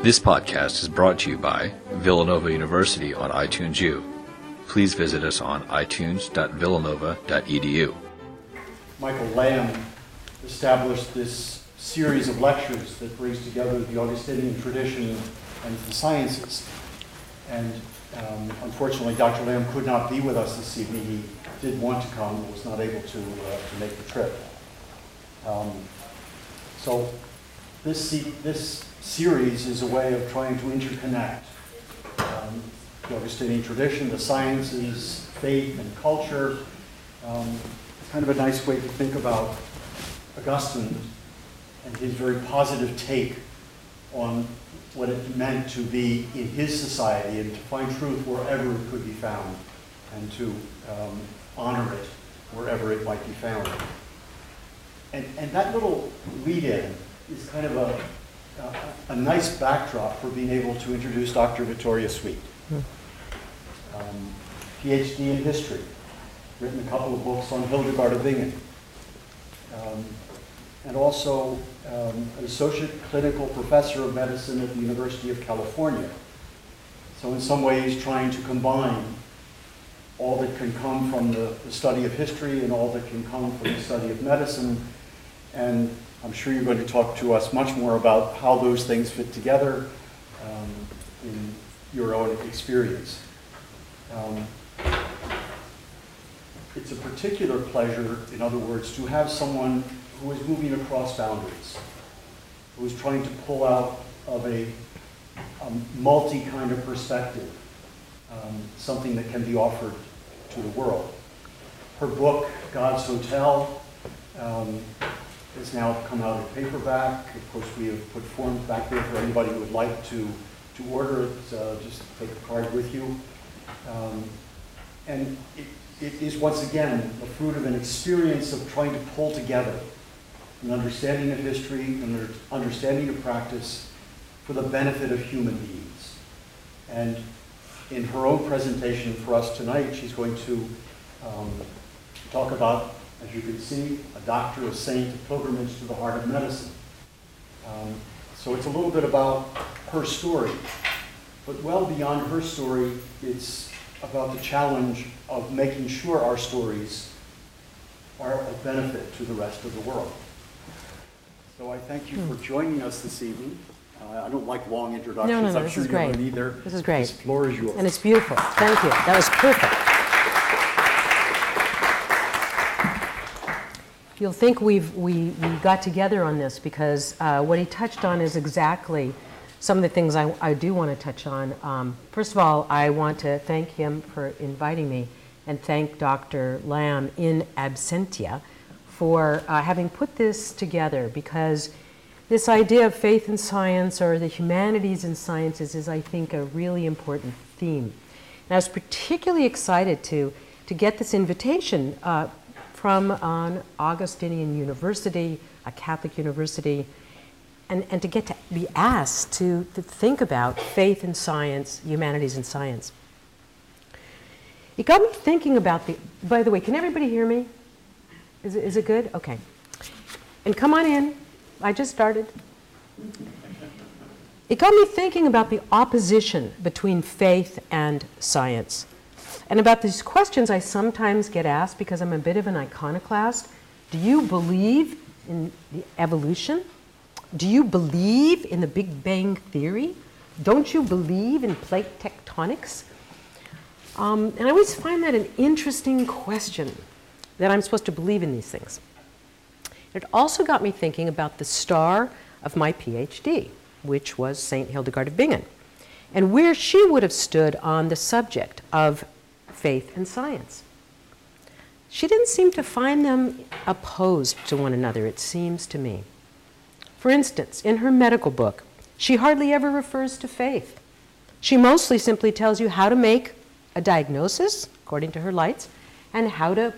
This podcast is brought to you by Villanova University on iTunes U. Please visit us on itunes.villanova.edu. Michael Lamb established this series of lectures that brings together the Augustinian tradition and the sciences. And um, unfortunately, Dr. Lamb could not be with us this evening. He did want to come, but was not able to, uh, to make the trip. Um, so this, this series is a way of trying to interconnect um, the Augustinian tradition, the sciences, faith, and culture. Um, it's kind of a nice way to think about Augustine and his very positive take on what it meant to be in his society and to find truth wherever it could be found and to um, honor it wherever it might be found. And, and that little lead in is kind of a, a, nice backdrop for being able to introduce Dr. Victoria Sweet. Um, PhD in history, written a couple of books on Hildegard of Bingen, um, and also um, an associate clinical professor of medicine at the University of California. So, in some ways, trying to combine all that can come from the, the study of history and all that can come from the study of medicine. And I'm sure you're going to talk to us much more about how those things fit together um, in your own experience. Um, it's a particular pleasure, in other words, to have someone who is moving across boundaries, who is trying to pull out of a, a multi kind of perspective, um, something that can be offered to the world. Her book, God's Hotel, um, has now come out in paperback. Of course, we have put forms back there for anybody who would like to, to order it. Uh, just take a card with you. Um, and it, it is once again the fruit of an experience of trying to pull together an understanding of history, and an understanding of practice for the benefit of human beings. And in her own presentation for us tonight, she's going to um, talk about, as you can see, a doctor, a saint, a pilgrimage to the heart of medicine. Um, so it's a little bit about her story. But well beyond her story, it's about the challenge of making sure our stories are of benefit to the rest of the world. So I thank you for hmm. joining us this evening. Uh, I don't like long introductions. No, no, no, I'm this sure is great. Either. This is great. This floor is yours. And it's beautiful. Thank you. That was perfect. You'll think we've, we, we got together on this because uh, what he touched on is exactly some of the things I, I do want to touch on. Um, first of all, I want to thank him for inviting me and thank Dr. Lamb in absentia for uh, having put this together because this idea of faith in science or the humanities in sciences is, I think, a really important theme. And I was particularly excited to, to get this invitation uh, from an Augustinian university, a Catholic university, and, and to get to be asked to, to think about faith and science, humanities and science. It got me thinking about the, by the way, can everybody hear me? Is it, is it good? Okay. And come on in. I just started. It got me thinking about the opposition between faith and science. And about these questions I sometimes get asked because I'm a bit of an iconoclast. Do you believe in the evolution? Do you believe in the Big Bang Theory? Don't you believe in plate tectonics? Um, and I always find that an interesting question that I'm supposed to believe in these things. It also got me thinking about the star of my PhD, which was St. Hildegard of Bingen, and where she would have stood on the subject of faith and science. She didn't seem to find them opposed to one another, it seems to me. For instance, in her medical book, she hardly ever refers to faith. She mostly simply tells you how to make a diagnosis, according to her lights, and how to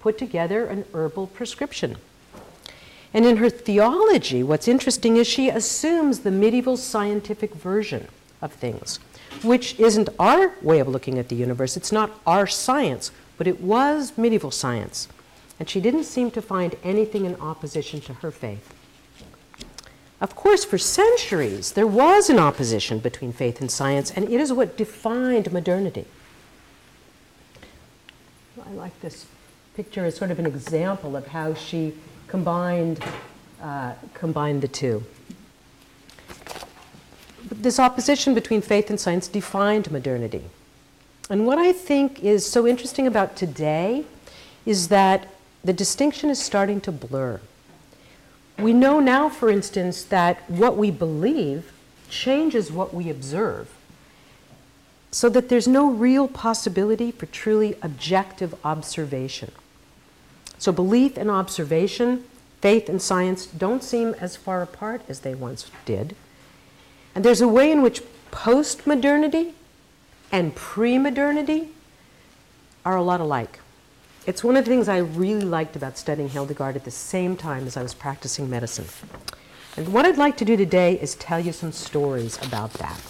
put together an herbal prescription. And in her theology, what's interesting is she assumes the medieval scientific version of things, which isn't our way of looking at the universe. It's not our science, but it was medieval science. And she didn't seem to find anything in opposition to her faith. Of course, for centuries, there was an opposition between faith and science, and it is what defined modernity. I like this picture as sort of an example of how she combined, uh, combined the two. This opposition between faith and science defined modernity. And what I think is so interesting about today is that the distinction is starting to blur. We know now, for instance, that what we believe changes what we observe, so that there's no real possibility for truly objective observation. So, belief and observation, faith and science don't seem as far apart as they once did. And there's a way in which post modernity and pre modernity are a lot alike. It's one of the things I really liked about studying Hildegard at the same time as I was practicing medicine. And what I'd like to do today is tell you some stories about that.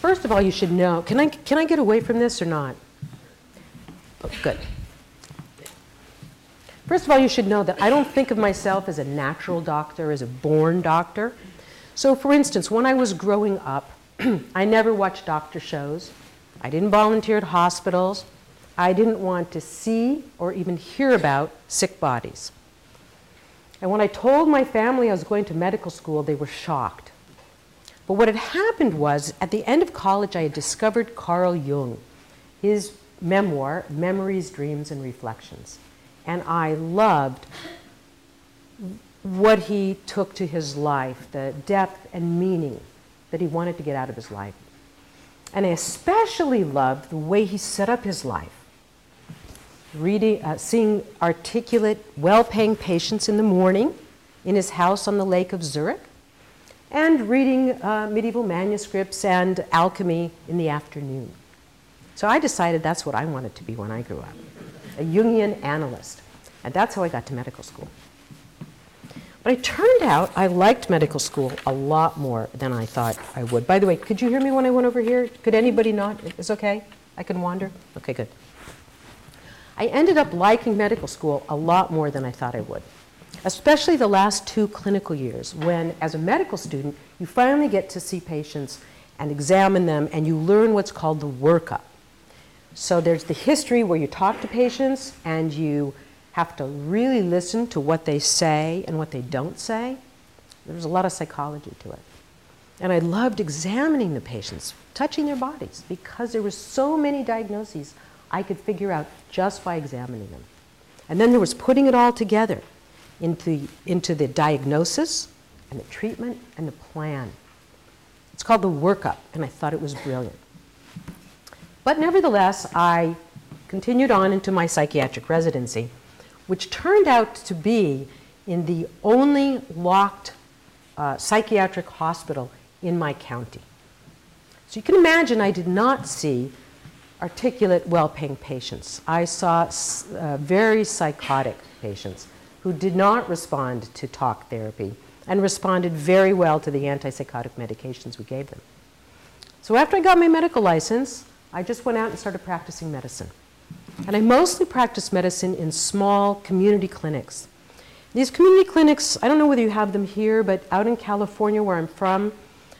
First of all, you should know can I, can I get away from this or not? Good. First of all, you should know that I don't think of myself as a natural doctor, as a born doctor. So, for instance, when I was growing up, I never watched doctor shows. I didn't volunteer at hospitals. I didn't want to see or even hear about sick bodies. And when I told my family I was going to medical school, they were shocked. But what had happened was, at the end of college, I had discovered Carl Jung, his memoir, Memories, Dreams, and Reflections and I loved what he took to his life, the depth and meaning that he wanted to get out of his life. And I especially loved the way he set up his life. Reading, uh, seeing articulate, well paying patients in the morning in his house on the lake of Zurich, and reading uh, medieval manuscripts and alchemy in the afternoon. So I decided that's what I wanted to be when I grew up a Jungian analyst. And that's how I got to medical school. But it turned out I liked medical school a lot more than I thought I would. By the way, could you hear me when I went over here? Could anybody not? It's okay? I can wander? Okay, good. I ended up liking medical school a lot more than I thought I would, especially the last two clinical years when, as a medical student, you finally get to see patients and examine them and you learn what's called the workup. So there's the history where you talk to patients and you have to really listen to what they say and what they don't say. There's a lot of psychology to it. And I loved examining the patients, touching their bodies, because there were so many diagnoses I could figure out just by examining them. And then there was putting it all together into, into the diagnosis and the treatment and the plan. It's called the workup, and I thought it was brilliant. But nevertheless, I continued on into my psychiatric residency, which turned out to be in the only locked uh, psychiatric hospital in my county. So you can imagine I did not see articulate, well paying patients. I saw uh, very psychotic patients who did not respond to talk therapy and responded very well to the antipsychotic medications we gave them. So after I got my medical license, I just went out and started practicing medicine. And I mostly practiced medicine in small community clinics. These community clinics, I don't know whether you have them here, but out in California where I'm from,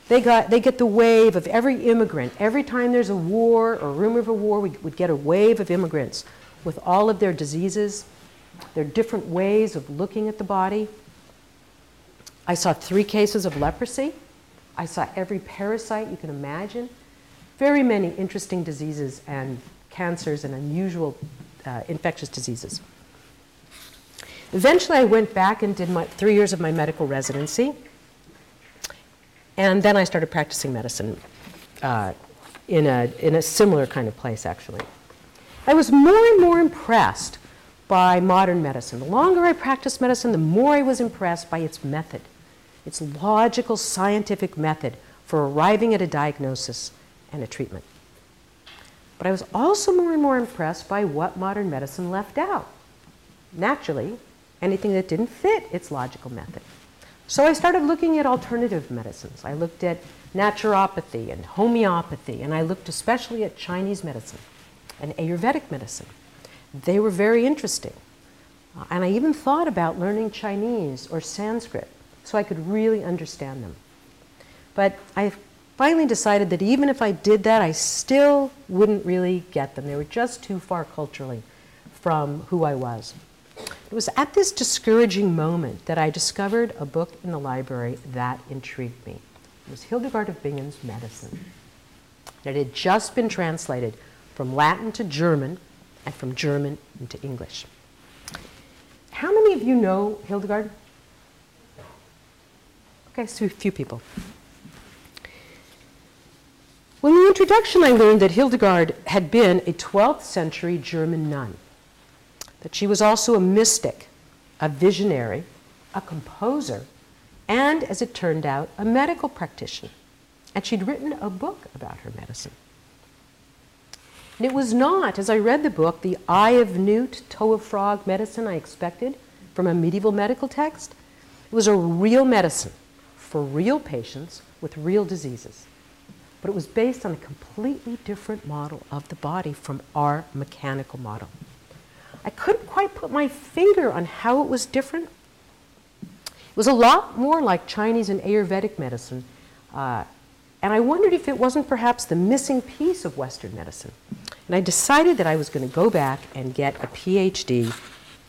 they, got, they get the wave of every immigrant. Every time there's a war or rumor of a war, we would get a wave of immigrants with all of their diseases, their different ways of looking at the body. I saw three cases of leprosy. I saw every parasite you can imagine very many interesting diseases and cancers and unusual uh, infectious diseases. Eventually, I went back and did my three years of my medical residency, and then I started practicing medicine uh, in, a, in a similar kind of place, actually. I was more and more impressed by modern medicine. The longer I practiced medicine, the more I was impressed by its method, its logical, scientific method for arriving at a diagnosis and a treatment. But I was also more and more impressed by what modern medicine left out. Naturally, anything that didn't fit its logical method. So I started looking at alternative medicines. I looked at naturopathy and homeopathy, and I looked especially at Chinese medicine and Ayurvedic medicine. They were very interesting. Uh, and I even thought about learning Chinese or Sanskrit so I could really understand them. But I finally decided that even if I did that, I still wouldn't really get them. They were just too far culturally from who I was. It was at this discouraging moment that I discovered a book in the library that intrigued me. It was Hildegard of Bingen's Medicine. It had just been translated from Latin to German and from German into English. How many of you know Hildegard? Okay, so a few people. Well, in the introduction, I learned that Hildegard had been a 12th century German nun, that she was also a mystic, a visionary, a composer, and, as it turned out, a medical practitioner. And she'd written a book about her medicine. And it was not, as I read the book, the eye of newt, toe of frog medicine I expected from a medieval medical text. It was a real medicine for real patients with real diseases. But it was based on a completely different model of the body from our mechanical model. I couldn't quite put my finger on how it was different. It was a lot more like Chinese and Ayurvedic medicine, uh, and I wondered if it wasn't perhaps the missing piece of Western medicine. And I decided that I was going to go back and get a PhD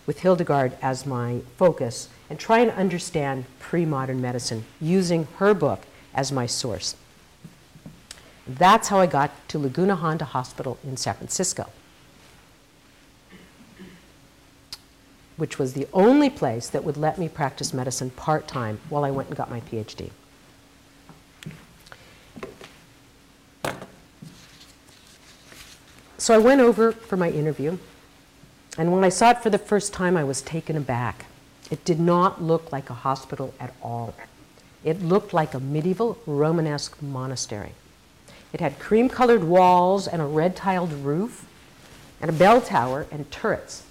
with Hildegard as my focus and try and understand pre modern medicine using her book as my source. That's how I got to Laguna Honda Hospital in San Francisco, which was the only place that would let me practice medicine part time while I went and got my PhD. So I went over for my interview, and when I saw it for the first time, I was taken aback. It did not look like a hospital at all. It looked like a medieval Romanesque monastery. It had cream colored walls and a red tiled roof, and a bell tower and turrets.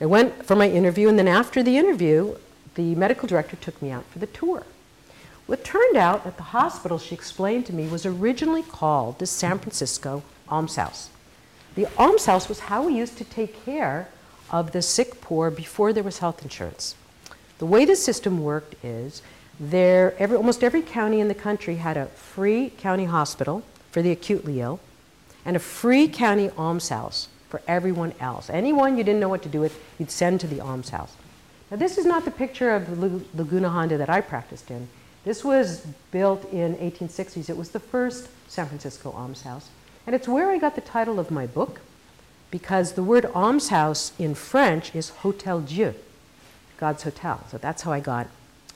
I went for my interview, and then after the interview, the medical director took me out for the tour. Well, it turned out that the hospital, she explained to me, was originally called the San Francisco Almshouse. The almshouse was how we used to take care of the sick poor before there was health insurance. The way the system worked is there, every, almost every county in the country had a free county hospital for the acutely ill and a free county almshouse for everyone else. Anyone you didn't know what to do with, you'd send to the almshouse. Now, this is not the picture of Laguna Honda that I practiced in. This was built in 1860s. It was the first San Francisco almshouse. And it's where I got the title of my book, because the word almshouse in French is Hotel Dieu, God's hotel. So that's how I got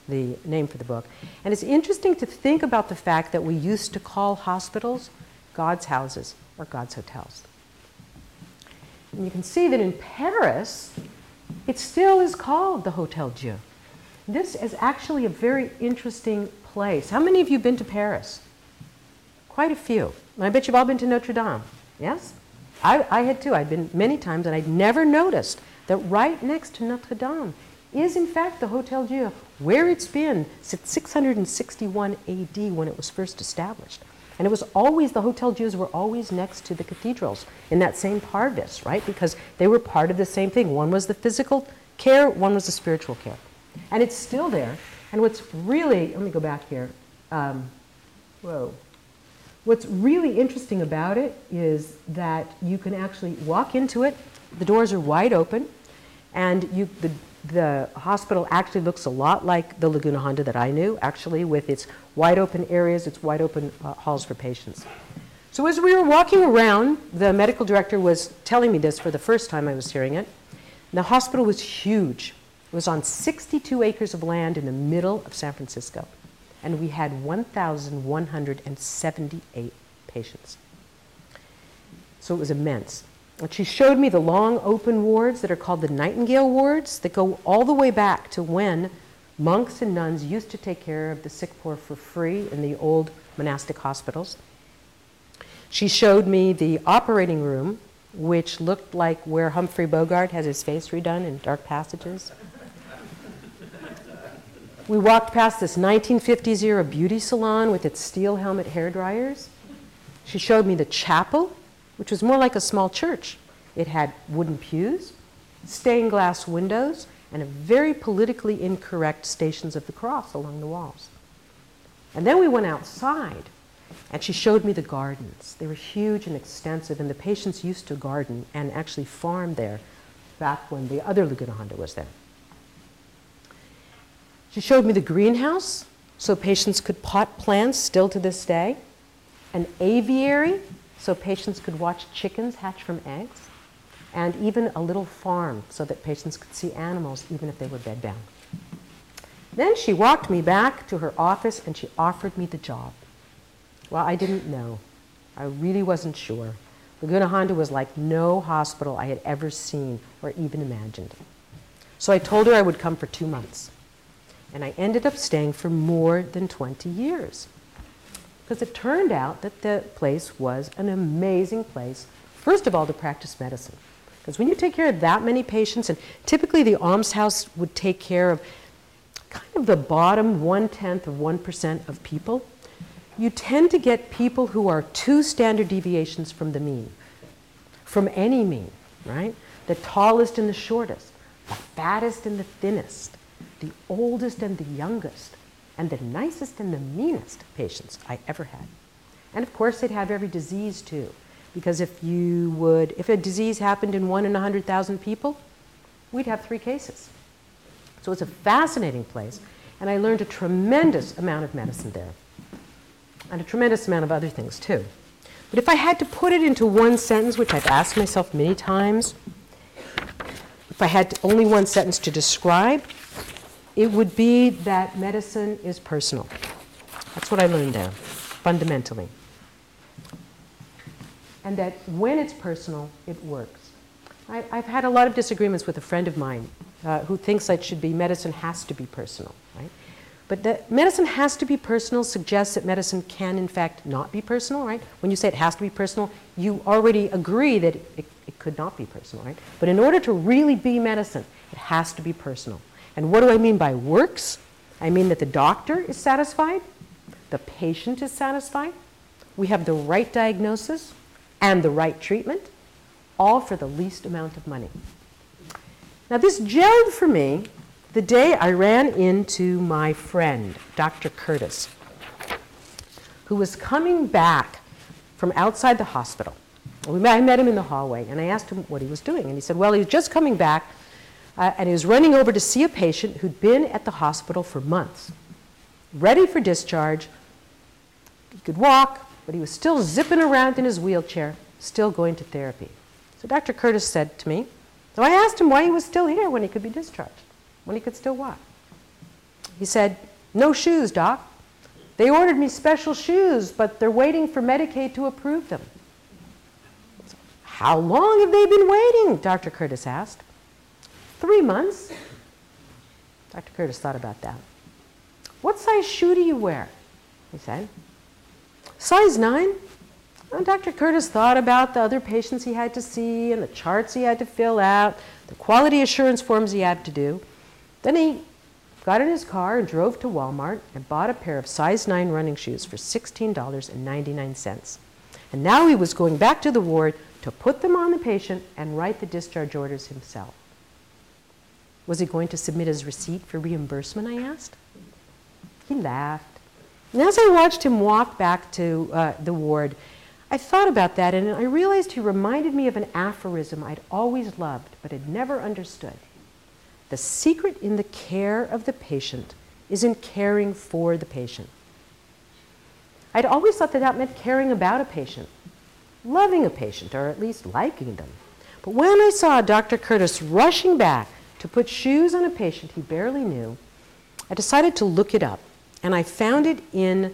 the name for the book. And it's interesting to think about the fact that we used to call hospitals God's houses or God's hotels. And you can see that in Paris, it still is called the Hotel Dieu. This is actually a very interesting place. How many of you have been to Paris? Quite a few. I bet you've all been to Notre Dame. Yes? I, I had too. I'd been many times, and I'd never noticed that right next to Notre Dame is, in fact, the Hotel Dieu, where it's been since 661 AD when it was first established. And it was always, the Hotel Dieus were always next to the cathedrals in that same parvis, right? Because they were part of the same thing. One was the physical care, one was the spiritual care. And it's still there. And what's really, let me go back here. Um, whoa. What's really interesting about it is that you can actually walk into it, the doors are wide open, and you, the, the hospital actually looks a lot like the Laguna Honda that I knew, actually, with its wide open areas, its wide open uh, halls for patients. So, as we were walking around, the medical director was telling me this for the first time I was hearing it. The hospital was huge. It was on 62 acres of land in the middle of San Francisco and we had 1,178 patients. So it was immense. And she showed me the long open wards that are called the Nightingale wards that go all the way back to when monks and nuns used to take care of the sick poor for free in the old monastic hospitals. She showed me the operating room, which looked like where Humphrey Bogart has his face redone in Dark Passages. We walked past this 1950s era beauty salon with its steel helmet hair dryers. She showed me the chapel, which was more like a small church. It had wooden pews, stained glass windows, and a very politically incorrect Stations of the Cross along the walls. And then we went outside, and she showed me the gardens. They were huge and extensive, and the patients used to garden and actually farm there back when the other Laguna Honda was there. She showed me the greenhouse so patients could pot plants still to this day, an aviary so patients could watch chickens hatch from eggs, and even a little farm so that patients could see animals even if they were bedbound. Then she walked me back to her office and she offered me the job. Well, I didn't know. I really wasn't sure. Laguna Honda was like no hospital I had ever seen or even imagined. So I told her I would come for two months. And I ended up staying for more than 20 years. Because it turned out that the place was an amazing place, first of all, to practice medicine. Because when you take care of that many patients, and typically the almshouse would take care of kind of the bottom one tenth of 1% of people, you tend to get people who are two standard deviations from the mean, from any mean, right? The tallest and the shortest, the fattest and the thinnest, the oldest and the youngest, and the nicest and the meanest patients I ever had. And of course, they'd have every disease too. Because if you would, if a disease happened in one in 100,000 people, we'd have three cases. So it's a fascinating place, and I learned a tremendous amount of medicine there, and a tremendous amount of other things too. But if I had to put it into one sentence, which I've asked myself many times, if I had only one sentence to describe, it would be that medicine is personal. That's what I learned there, fundamentally. And that when it's personal, it works. I, have had a lot of disagreements with a friend of mine uh, who thinks that should be medicine has to be personal, right? But that medicine has to be personal suggests that medicine can, in fact, not be personal, right? When you say it has to be personal, you already agree that it, it could not be personal, right? But in order to really be medicine, it has to be personal. And what do I mean by works? I mean that the doctor is satisfied, the patient is satisfied, we have the right diagnosis and the right treatment, all for the least amount of money. Now, this gelled for me the day I ran into my friend, Dr. Curtis, who was coming back from outside the hospital. I met him in the hallway and I asked him what he was doing. And he said, Well, he was just coming back uh, and he was running over to see a patient who'd been at the hospital for months, ready for discharge. He could walk, but he was still zipping around in his wheelchair, still going to therapy. So Dr. Curtis said to me, so I asked him why he was still here when he could be discharged, when he could still walk. He said, No shoes, doc. They ordered me special shoes, but they're waiting for Medicaid to approve them. How long have they been waiting? Dr. Curtis asked. Three months. Dr. Curtis thought about that. What size shoe do you wear? He said. Size nine. And Dr. Curtis thought about the other patients he had to see and the charts he had to fill out, the quality assurance forms he had to do. Then he got in his car and drove to Walmart and bought a pair of size 9 running shoes for $16.99. And now he was going back to the ward to put them on the patient and write the discharge orders himself. Was he going to submit his receipt for reimbursement? I asked. He laughed. And as I watched him walk back to uh, the ward, I thought about that and I realized he reminded me of an aphorism I'd always loved but had never understood. The secret in the care of the patient is in caring for the patient. I'd always thought that that meant caring about a patient, loving a patient, or at least liking them. But when I saw Dr. Curtis rushing back to put shoes on a patient he barely knew, I decided to look it up. And I found it in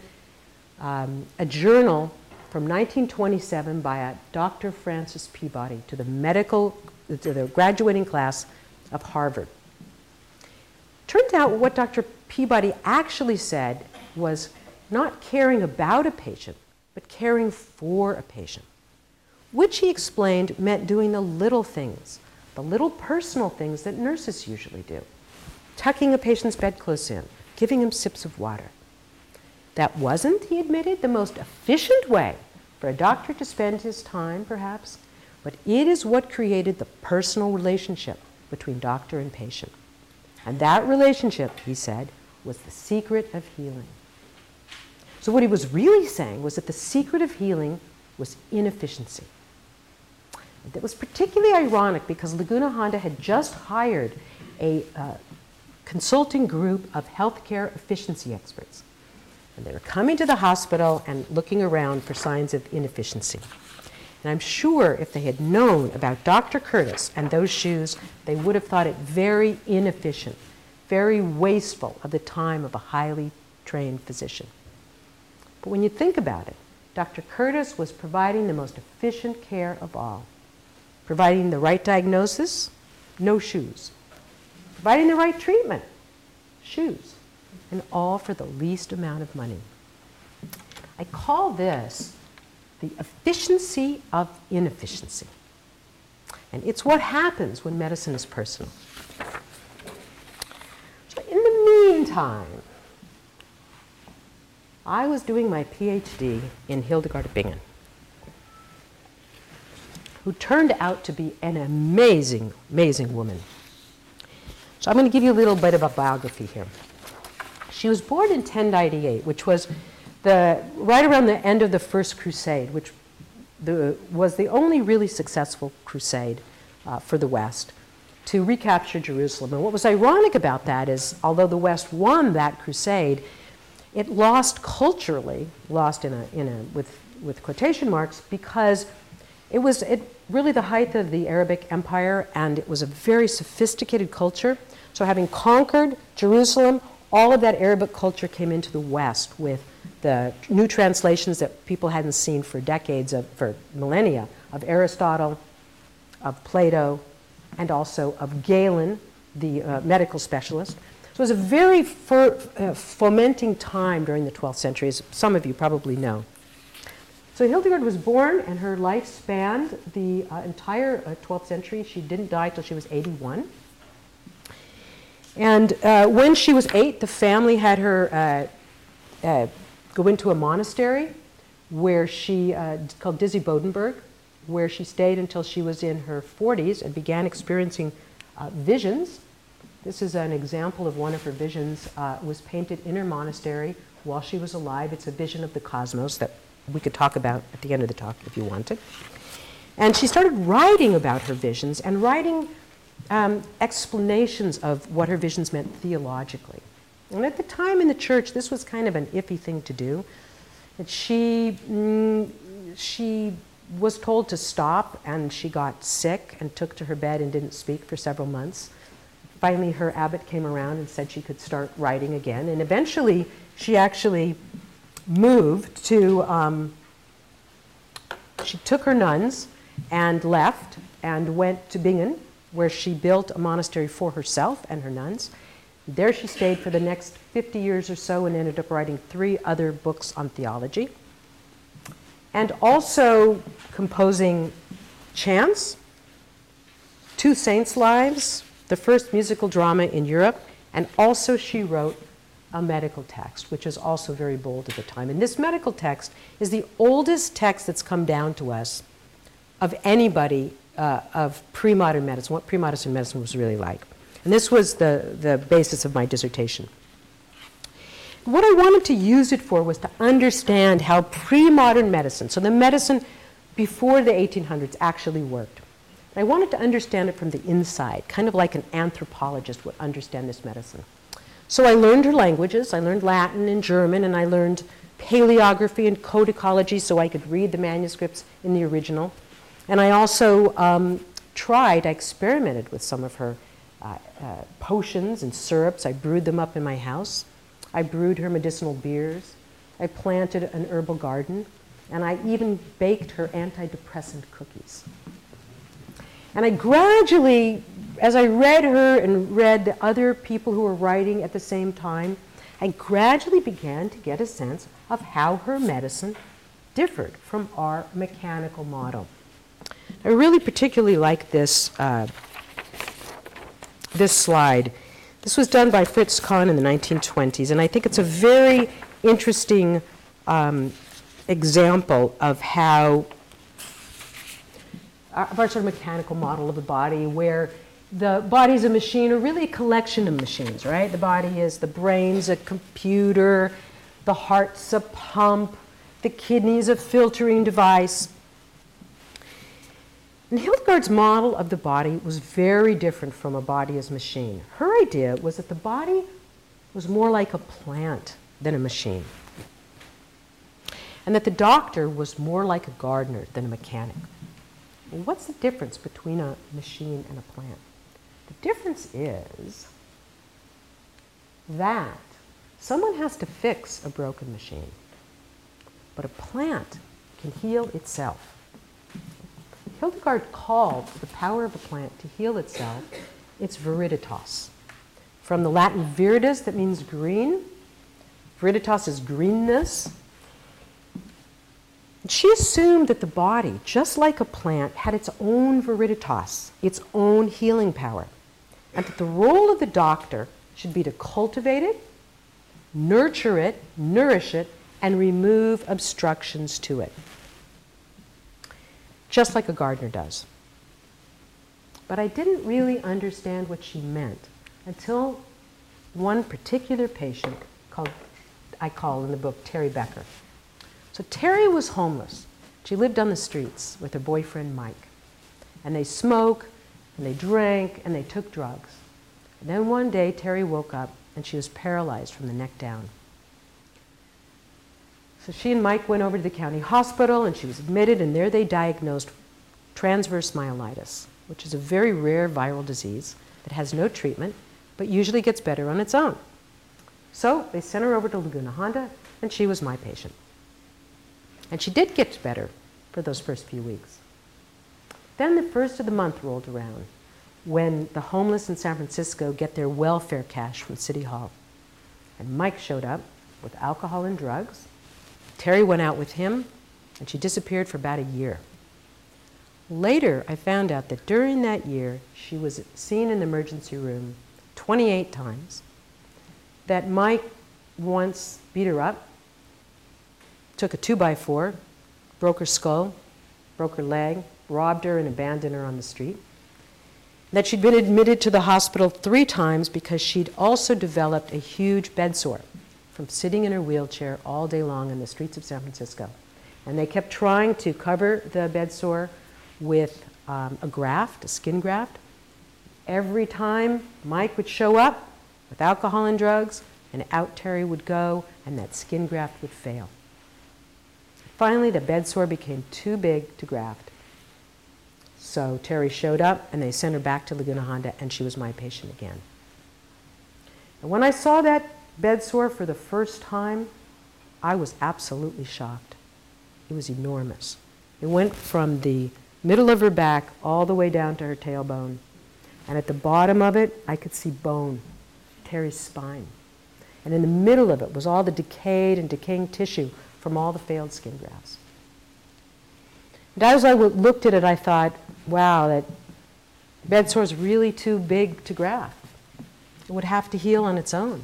um, a journal from 1927 by a Dr. Francis Peabody to the medical, to the graduating class of Harvard. Turned out what Dr. Peabody actually said was not caring about a patient, but caring for a patient, which he explained meant doing the little things the little personal things that nurses usually do tucking a patient's bedclothes in, giving him sips of water. That wasn't, he admitted, the most efficient way for a doctor to spend his time, perhaps, but it is what created the personal relationship between doctor and patient. And that relationship, he said, was the secret of healing. So, what he was really saying was that the secret of healing was inefficiency. That was particularly ironic because Laguna Honda had just hired a uh, consulting group of healthcare efficiency experts. And they were coming to the hospital and looking around for signs of inefficiency. And I'm sure if they had known about Dr. Curtis and those shoes, they would have thought it very inefficient, very wasteful of the time of a highly trained physician. But when you think about it, Dr. Curtis was providing the most efficient care of all, providing the right diagnosis, no shoes, providing the right treatment, shoes, and all for the least amount of money. I call this the efficiency of inefficiency. And it's what happens when medicine is personal. So, in the meantime, I was doing my PhD in Hildegard of Bingen, who turned out to be an amazing, amazing woman. So I'm going to give you a little bit of a biography here. She was born in 1098, which was the, right around the end of the First Crusade, which the, was the only really successful crusade uh, for the West to recapture Jerusalem. And what was ironic about that is, although the West won that crusade, it lost culturally, lost in a, in a, with, with quotation marks, because it was it, really the height of the Arabic Empire, and it was a very sophisticated culture. So, having conquered Jerusalem, all of that Arabic culture came into the West with the new translations that people hadn't seen for decades, of, for millennia, of Aristotle, of Plato, and also of Galen, the uh, medical specialist. So it was a very fer- uh, fomenting time during the 12th century, as some of you probably know. So Hildegard was born, and her life spanned the uh, entire 12th uh, century. She didn't die till she was 81. And uh, when she was eight, the family had her uh, go into a monastery where she, called Disibodenberg, where she stayed until she was in her 40s and began experiencing visions this is an example of one of her visions. Uh, was painted in her monastery while she was alive. It's a vision of the cosmos that we could talk about at the end of the talk if you wanted. And she started writing about her visions and writing um, explanations of what her visions meant theologically. And at the time in the church, this was kind of an iffy thing to do. And she, mm, she was told to stop, and she got sick and took to her bed and didn't speak for several months finally her abbot came around and said she could start writing again. And eventually she actually moved to, um, she took her nuns and left and went to Bingen, where she built a monastery for herself and her nuns. There she stayed for the next 50 years or so and ended up writing three other books on theology. And also composing chants, two saints' lives, the first musical drama in Europe, and also she wrote a medical text, which is also very bold at the time. And this medical text is the oldest text that's come down to us of anybody uh, of pre modern medicine, what pre modern medicine was really like. And this was the, the basis of my dissertation. What I wanted to use it for was to understand how pre modern medicine, so the medicine before the 1800s, actually worked. I wanted to understand it from the inside, kind of like an anthropologist would understand this medicine. So I learned her languages. I learned Latin and German, and I learned paleography and codicology so I could read the manuscripts in the original. And I also um, tried, I experimented with some of her uh, uh, potions and syrups. I brewed them up in my house. I brewed her medicinal beers. I planted an herbal garden. And I even baked her antidepressant cookies. And I gradually, as I read her and read the other people who were writing at the same time, I gradually began to get a sense of how her medicine differed from our mechanical model. I really particularly like this, uh, this slide. This was done by Fritz Kahn in the 1920s, and I think it's a very interesting um, example of how uh, of our sort of mechanical model of the body, where the body is a machine, or really a collection of machines, right? The body is the brain's a computer, the heart's a pump, the kidney's a filtering device. And Hildegard's model of the body was very different from a body as machine. Her idea was that the body was more like a plant than a machine. And that the doctor was more like a gardener than a mechanic. What's the difference between a machine and a plant? The difference is that someone has to fix a broken machine, but a plant can heal itself. Hildegard called the power of a plant to heal itself its viriditas. From the Latin viridis, that means green. Viriditas is greenness. She assumed that the body, just like a plant, had its own viriditas, its own healing power, and that the role of the doctor should be to cultivate it, nurture it, nourish it, and remove obstructions to it just like a gardener does. But I didn't really understand what she meant until one particular patient called, I call in the book Terry Becker. So Terry was homeless. She lived on the streets with her boyfriend Mike. And they smoked, and they drank, and they took drugs. And then one day Terry woke up and she was paralyzed from the neck down. So she and Mike went over to the county hospital and she was admitted, and there they diagnosed transverse myelitis, which is a very rare viral disease that has no treatment but usually gets better on its own. So they sent her over to Laguna Honda, and she was my patient. And she did get better for those first few weeks. Then the first of the month rolled around when the homeless in San Francisco get their welfare cash from City Hall. And Mike showed up with alcohol and drugs Terry went out with him, and she disappeared for about a year. Later, I found out that during that year, she was seen in the emergency room 28 times, that Mike once beat her up, took a two by four, broke her skull, broke her leg, robbed her, and abandoned her on the street. That she'd been admitted to the hospital three times because she'd also developed a huge bed sore from sitting in her wheelchair all day long in the streets of San Francisco. And they kept trying to cover the bed sore with um, a graft, a skin graft. Every time Mike would show up with alcohol and drugs, and out Terry would go, and that skin graft would fail. Finally, the bed sore became too big to graft. So Terry showed up, and they sent her back to Laguna Honda, and she was my patient again. And when I saw that bed sore for the first time, I was absolutely shocked. It was enormous. It went from the middle of her back all the way down to her tailbone. And at the bottom of it, I could see bone, Terry's spine. And in the middle of it was all the decayed and decaying tissue from all the failed skin grafts. And as I looked at it, I thought, wow, that bed sore is really too big to graft. It would have to heal on its own.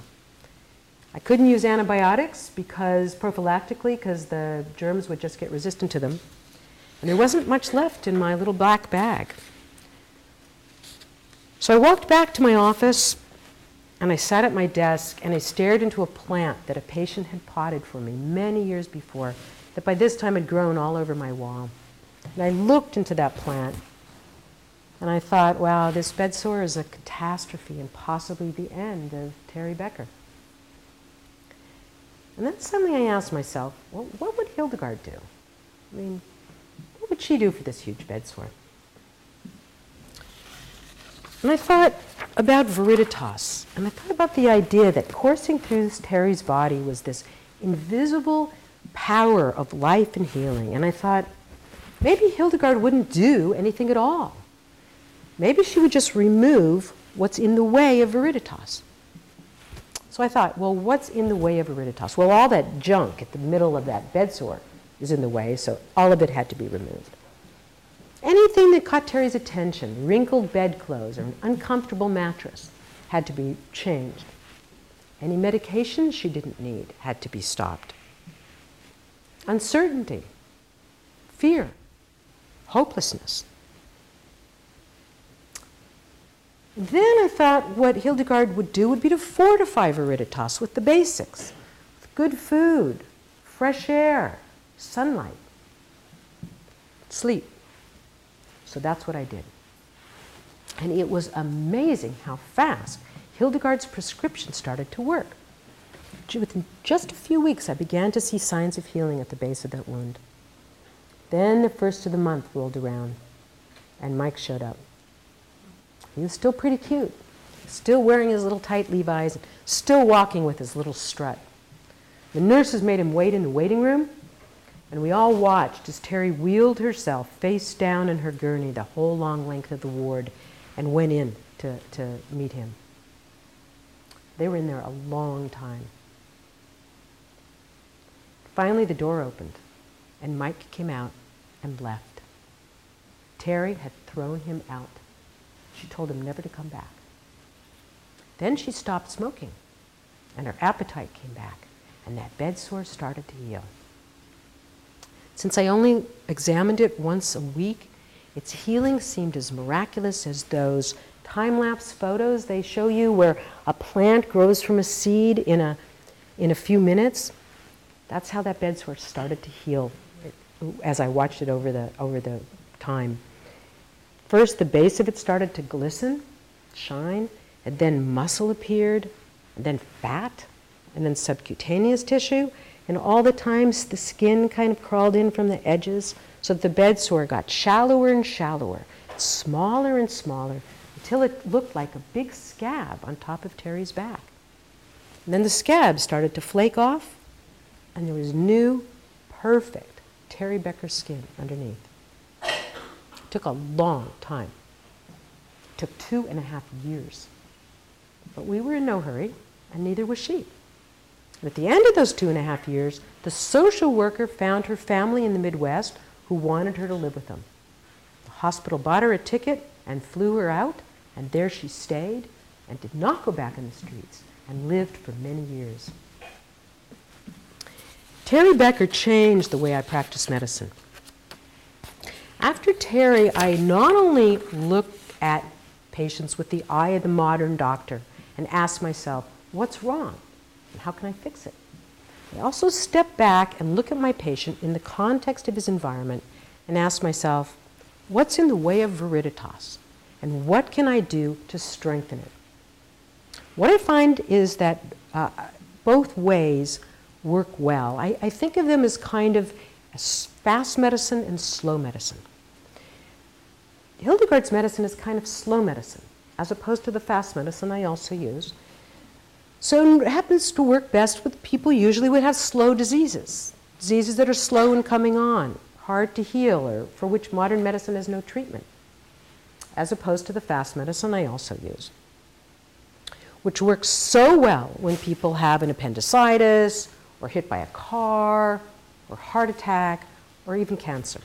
I couldn't use antibiotics because prophylactically, because the germs would just get resistant to them. And there wasn't much left in my little black bag. So I walked back to my office and I sat at my desk and I stared into a plant that a patient had potted for me many years before, that by this time had grown all over my wall. And I looked into that plant and I thought, wow, this bed sore is a catastrophe and possibly the end of Terry Becker. And then suddenly I asked myself, well, what would Hildegard do? I mean, what would she do for this huge bed sore? And I thought about viriditas, and I thought about the idea that coursing through Terry's body was this invisible power of life and healing. And I thought, maybe Hildegard wouldn't do anything at all. Maybe she would just remove what's in the way of viriditas. So I thought, well, what's in the way of viriditas? Well, all that junk at the middle of that bed sore is in the way, so all of it had to be removed. Anything that caught Terry's attention, wrinkled bedclothes or an uncomfortable mattress, had to be changed. Any medication she didn't need had to be stopped. Uncertainty, fear, hopelessness. Then I thought what Hildegard would do would be to fortify Viriditas with the basics with good food, fresh air, sunlight, sleep. So that's what I did. And it was amazing how fast Hildegard's prescription started to work. Within just a few weeks, I began to see signs of healing at the base of that wound. Then the first of the month rolled around, and Mike showed up. He was still pretty cute, still wearing his little tight Levi's, still walking with his little strut. The nurses made him wait in the waiting room, and we all watched as Terry wheeled herself face down in her gurney the whole long length of the ward and went in to, to meet him. They were in there a long time. Finally, the door opened, and Mike came out and left. Terry had thrown him out. She told him never to come back. Then she stopped smoking, and her appetite came back, and that bed sore started to heal. Since I only examined it once a week, its healing seemed as miraculous as those time lapse photos they show you where a plant grows from a seed in a, in a few minutes. That's how that bed sore started to heal as I watched it over the, over the time. First, the base of it started to glisten, shine, and then muscle appeared, and then fat, and then subcutaneous tissue, and all the times the skin kind of crawled in from the edges so that the bed sore got shallower and shallower, smaller and smaller, until it looked like a big scab on top of Terry's back. And then the scab started to flake off, and there was new, perfect Terry Becker skin underneath. Took a long time. Took two and a half years. But we were in no hurry, and neither was she. At the end of those two and a half years, the social worker found her family in the Midwest who wanted her to live with them. The hospital bought her a ticket and flew her out, and there she stayed and did not go back in the streets and lived for many years. Terry Becker changed the way I practice medicine. After Terry, I not only looked at patients with the eye of the modern doctor and asked myself, what's wrong and how can I fix it? I also step back and look at my patient in the context of his environment and ask myself, what's in the way of viriditas and what can I do to strengthen it? What I find is that uh, both ways work well. I, I think of them as kind of fast medicine and slow medicine. Hildegard's medicine is kind of slow medicine, as opposed to the fast medicine I also use. So it happens to work best with people usually would have slow diseases, diseases that are slow in coming on, hard to heal, or for which modern medicine has no treatment, as opposed to the fast medicine I also use, which works so well when people have an appendicitis, or hit by a car, or heart attack, or even cancer,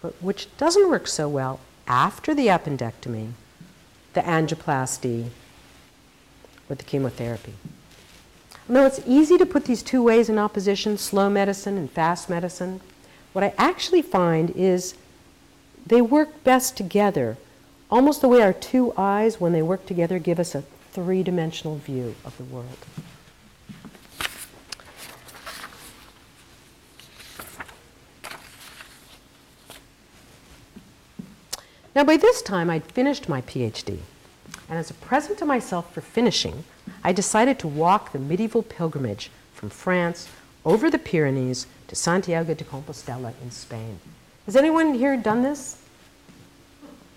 but which doesn't work so well after the appendectomy, the angioplasty, or the chemotherapy. Now, it's easy to put these two ways in opposition slow medicine and fast medicine. What I actually find is they work best together, almost the way our two eyes, when they work together, give us a three dimensional view of the world. Now, by this time, I'd finished my PhD. And as a present to myself for finishing, I decided to walk the medieval pilgrimage from France over the Pyrenees to Santiago de Compostela in Spain. Has anyone here done this?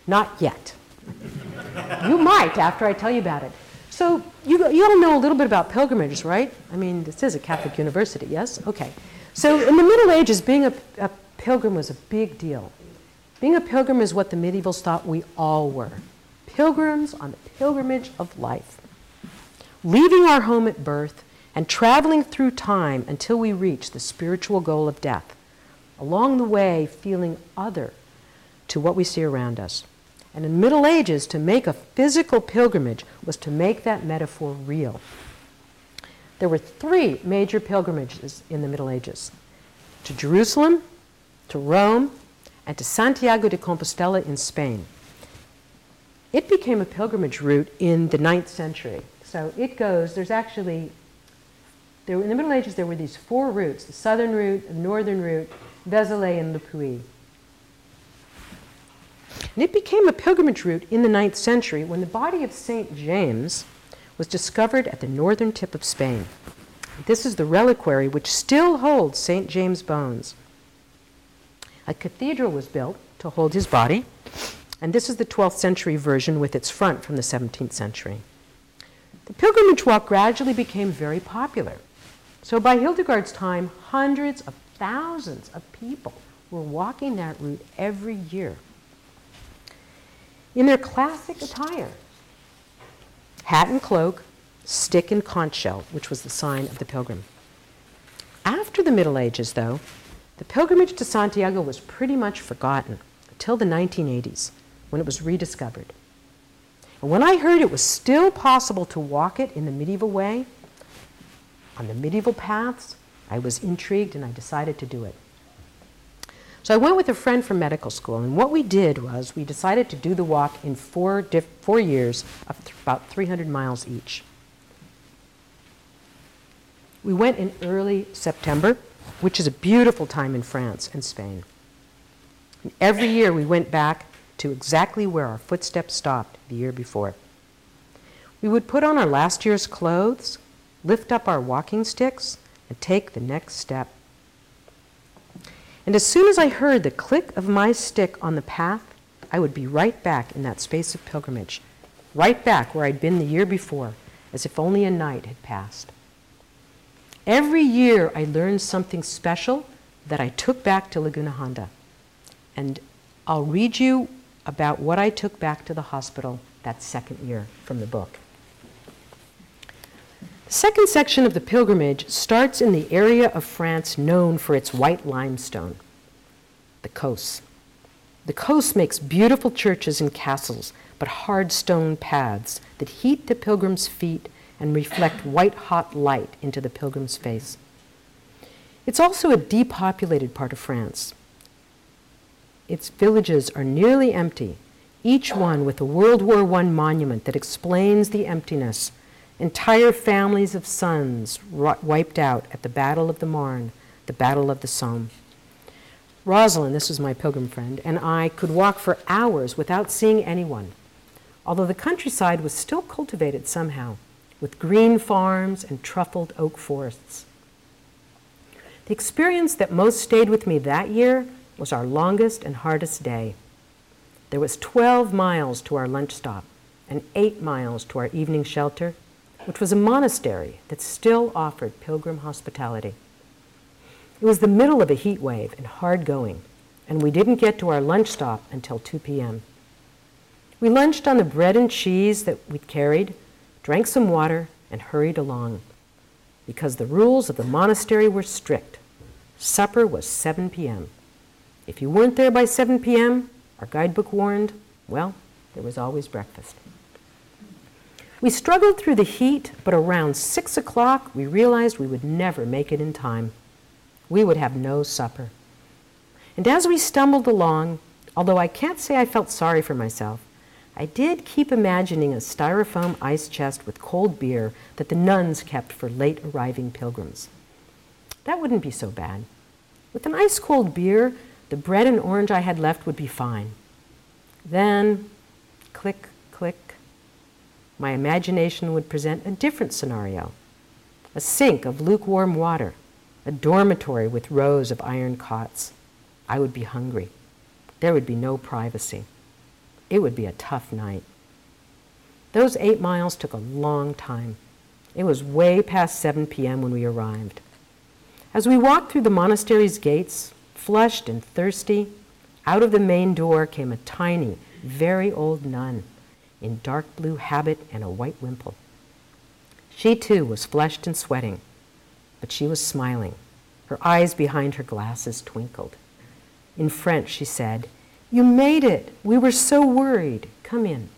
Not yet. you might after I tell you about it. So, you, you all know a little bit about pilgrimages, right? I mean, this is a Catholic university, yes? Okay. So, in the Middle Ages, being a, a pilgrim was a big deal. Being a pilgrim is what the medievals thought we all were pilgrims on the pilgrimage of life, leaving our home at birth and traveling through time until we reach the spiritual goal of death, along the way feeling other to what we see around us. And in the Middle Ages, to make a physical pilgrimage was to make that metaphor real. There were three major pilgrimages in the Middle Ages to Jerusalem, to Rome, and to Santiago de Compostela in Spain. It became a pilgrimage route in the ninth century. So it goes, there's actually, there, in the Middle Ages, there were these four routes the southern route, the northern route, Vézelay, and Le Puy. And it became a pilgrimage route in the ninth century when the body of St. James was discovered at the northern tip of Spain. This is the reliquary which still holds St. James' bones. A cathedral was built to hold his body, and this is the 12th century version with its front from the 17th century. The pilgrimage walk gradually became very popular. So by Hildegard's time, hundreds of thousands of people were walking that route every year. In their classic attire, hat and cloak, stick and conch shell, which was the sign of the pilgrim. After the Middle Ages, though, the pilgrimage to Santiago was pretty much forgotten until the 1980s when it was rediscovered. And when I heard it was still possible to walk it in the medieval way, on the medieval paths, I was intrigued and I decided to do it. So I went with a friend from medical school, and what we did was we decided to do the walk in four, diff- four years of th- about 300 miles each. We went in early September, which is a beautiful time in France and Spain. And every year we went back to exactly where our footsteps stopped the year before. We would put on our last year's clothes, lift up our walking sticks, and take the next step. And as soon as I heard the click of my stick on the path, I would be right back in that space of pilgrimage, right back where I'd been the year before, as if only a night had passed. Every year I learned something special that I took back to Laguna Honda. And I'll read you about what I took back to the hospital that second year from the book. The second section of the pilgrimage starts in the area of France known for its white limestone, the Causse. The Causse makes beautiful churches and castles, but hard stone paths that heat the pilgrim's feet and reflect white hot light into the pilgrim's face. It's also a depopulated part of France. Its villages are nearly empty, each one with a World War I monument that explains the emptiness. Entire families of sons wiped out at the Battle of the Marne, the Battle of the Somme. Rosalind, this was my pilgrim friend, and I could walk for hours without seeing anyone, although the countryside was still cultivated somehow, with green farms and truffled oak forests. The experience that most stayed with me that year was our longest and hardest day. There was 12 miles to our lunch stop and 8 miles to our evening shelter, which was a monastery that still offered pilgrim hospitality. It was the middle of a heat wave and hard going, and we didn't get to our lunch stop until 2 p.m. We lunched on the bread and cheese that we'd carried, drank some water, and hurried along. Because the rules of the monastery were strict. Supper was 7 p.m. If you weren't there by 7 p.m., our guidebook warned, well, there was always breakfast. We struggled through the heat, but around 6 o'clock we realized we would never make it in time. We would have no supper. And as we stumbled along, although I can't say I felt sorry for myself, I did keep imagining a styrofoam ice chest with cold beer that the nuns kept for late arriving pilgrims. That wouldn't be so bad. With an ice cold beer, the bread and orange I had left would be fine. Then, click, click, my imagination would present a different scenario a sink of lukewarm water, a dormitory with rows of iron cots. I would be hungry. There would be no privacy. It would be a tough night. Those eight miles took a long time. It was way past 7 p.m. when we arrived. As we walked through the monastery's gates, flushed and thirsty, out of the main door came a tiny, very old nun in dark blue habit and a white wimple. She too was flushed and sweating, but she was smiling. Her eyes behind her glasses twinkled. In French, she said, You made it. We were so worried. Come in.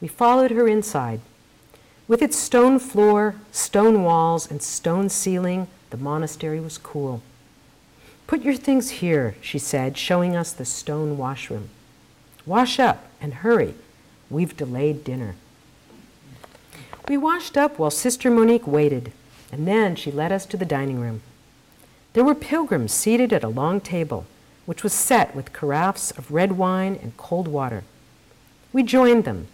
We followed her inside. With its stone floor, stone walls, and stone ceiling, the monastery was cool. Put your things here, she said, showing us the stone washroom. Wash up and hurry. We've delayed dinner. We washed up while Sister Monique waited, and then she led us to the dining room. There were pilgrims seated at a long table, which was set with carafes of red wine and cold water. We joined them,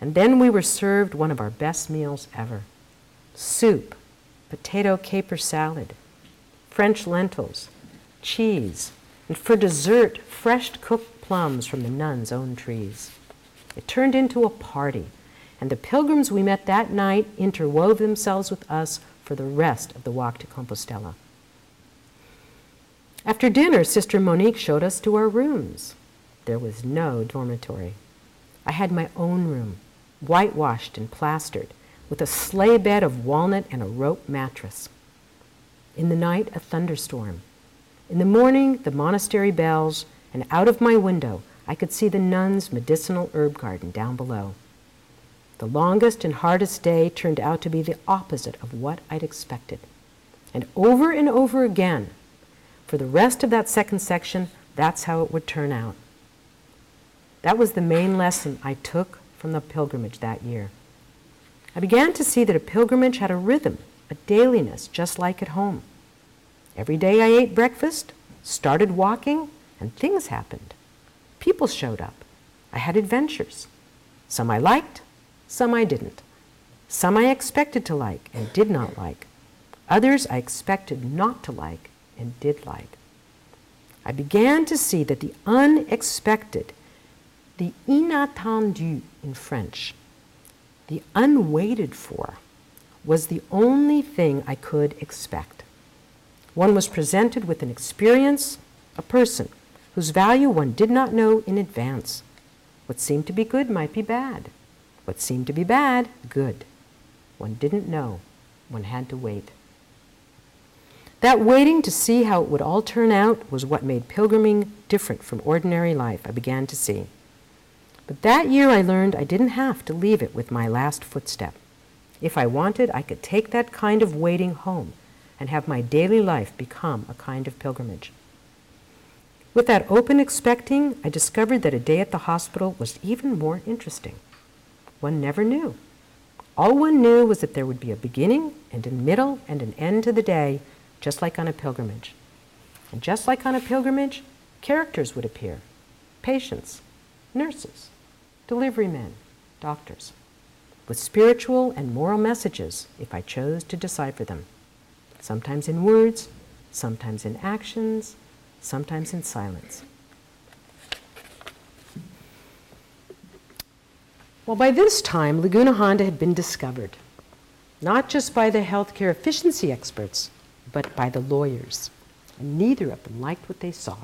and then we were served one of our best meals ever soup, potato caper salad, French lentils, cheese, and for dessert, fresh cooked plums from the nuns' own trees. It turned into a party, and the pilgrims we met that night interwove themselves with us for the rest of the walk to Compostela. After dinner, Sister Monique showed us to our rooms. There was no dormitory. I had my own room, whitewashed and plastered, with a sleigh bed of walnut and a rope mattress. In the night, a thunderstorm. In the morning, the monastery bells, and out of my window, I could see the nuns' medicinal herb garden down below. The longest and hardest day turned out to be the opposite of what I'd expected. And over and over again, for the rest of that second section, that's how it would turn out. That was the main lesson I took from the pilgrimage that year. I began to see that a pilgrimage had a rhythm, a dailiness, just like at home. Every day I ate breakfast, started walking, and things happened. People showed up. I had adventures. Some I liked, some I didn't. Some I expected to like and did not like. Others I expected not to like and did like. I began to see that the unexpected, the inattendu in French, the unwaited for, was the only thing I could expect. One was presented with an experience, a person, whose value one did not know in advance. What seemed to be good might be bad. What seemed to be bad, good. One didn't know. One had to wait. That waiting to see how it would all turn out was what made pilgriming different from ordinary life, I began to see. But that year I learned I didn't have to leave it with my last footstep. If I wanted, I could take that kind of waiting home and have my daily life become a kind of pilgrimage. With that open expecting, I discovered that a day at the hospital was even more interesting. One never knew. All one knew was that there would be a beginning and a middle and an end to the day, just like on a pilgrimage. And just like on a pilgrimage, characters would appear patients, nurses, delivery men, doctors, with spiritual and moral messages if I chose to decipher them. Sometimes in words, sometimes in actions, sometimes in silence. Well, by this time, Laguna Honda had been discovered, not just by the healthcare efficiency experts, but by the lawyers. And neither of them liked what they saw.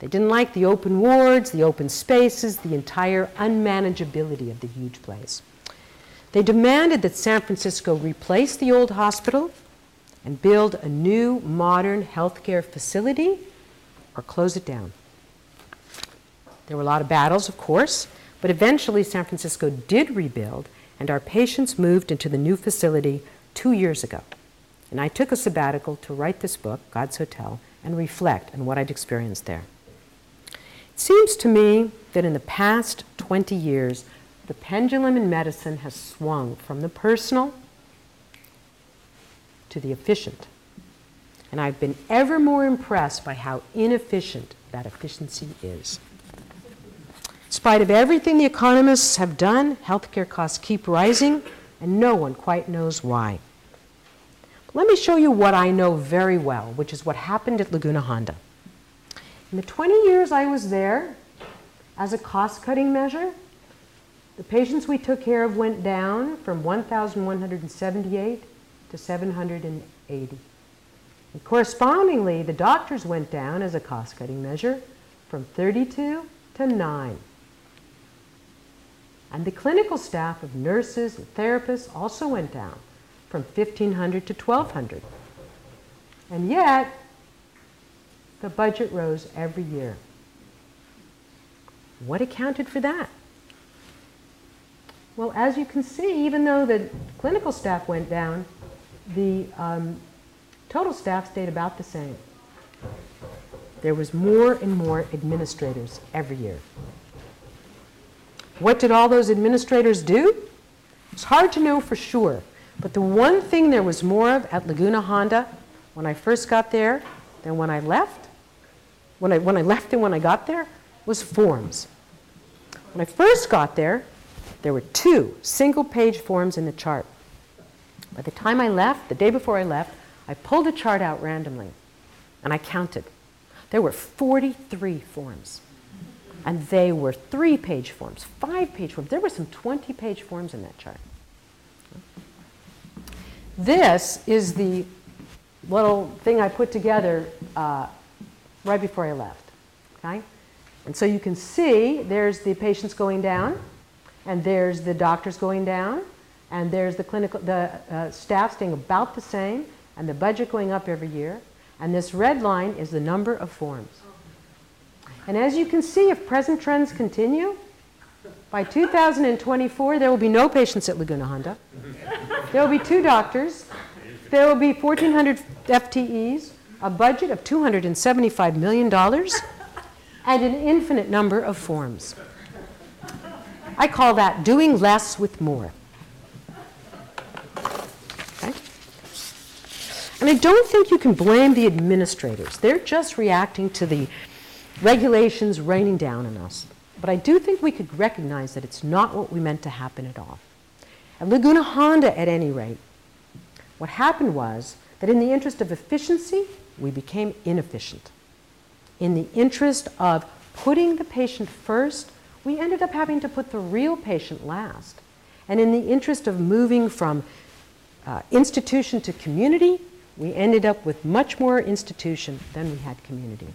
They didn't like the open wards, the open spaces, the entire unmanageability of the huge place. They demanded that San Francisco replace the old hospital and build a new modern healthcare facility or close it down. There were a lot of battles, of course, but eventually San Francisco did rebuild, and our patients moved into the new facility two years ago. And I took a sabbatical to write this book, God's Hotel, and reflect on what I'd experienced there. It seems to me that in the past 20 years, the pendulum in medicine has swung from the personal to the efficient. And I've been ever more impressed by how inefficient that efficiency is. In spite of everything the economists have done, healthcare costs keep rising, and no one quite knows why. Let me show you what I know very well, which is what happened at Laguna Honda. In the 20 years I was there, as a cost cutting measure, the patients we took care of went down from 1,178 to 780. And correspondingly, the doctors went down as a cost cutting measure from 32 to 9. And the clinical staff of nurses and therapists also went down from 1,500 to 1,200. And yet, the budget rose every year. What accounted for that? Well, as you can see, even though the clinical staff went down, the um, total staff stayed about the same. There was more and more administrators every year. What did all those administrators do? It's hard to know for sure, but the one thing there was more of at Laguna Honda when I first got there than when I left, when I, when I left and when I got there, was forms. When I first got there, there were two single page forms in the chart. By the time I left, the day before I left, I pulled a chart out randomly and I counted. There were 43 forms. And they were three page forms, five page forms. There were some 20 page forms in that chart. This is the little thing I put together uh, right before I left. Okay? And so you can see there's the patients going down, and there's the doctors going down, and there's the clinical the uh, staff staying about the same, and the budget going up every year. And this red line is the number of forms. And as you can see, if present trends continue, by 2024, there will be no patients at Laguna Honda. There will be two doctors. There will be 1,400 FTEs, a budget of $275 million, and an infinite number of forms. I call that doing less with more. Okay? And I don't think you can blame the administrators. They're just reacting to the regulations raining down on us. But I do think we could recognize that it's not what we meant to happen at all. At Laguna Honda, at any rate, what happened was that in the interest of efficiency, we became inefficient. In the interest of putting the patient first, we ended up having to put the real patient last. And in the interest of moving from uh, institution to community, we ended up with much more institution than we had community.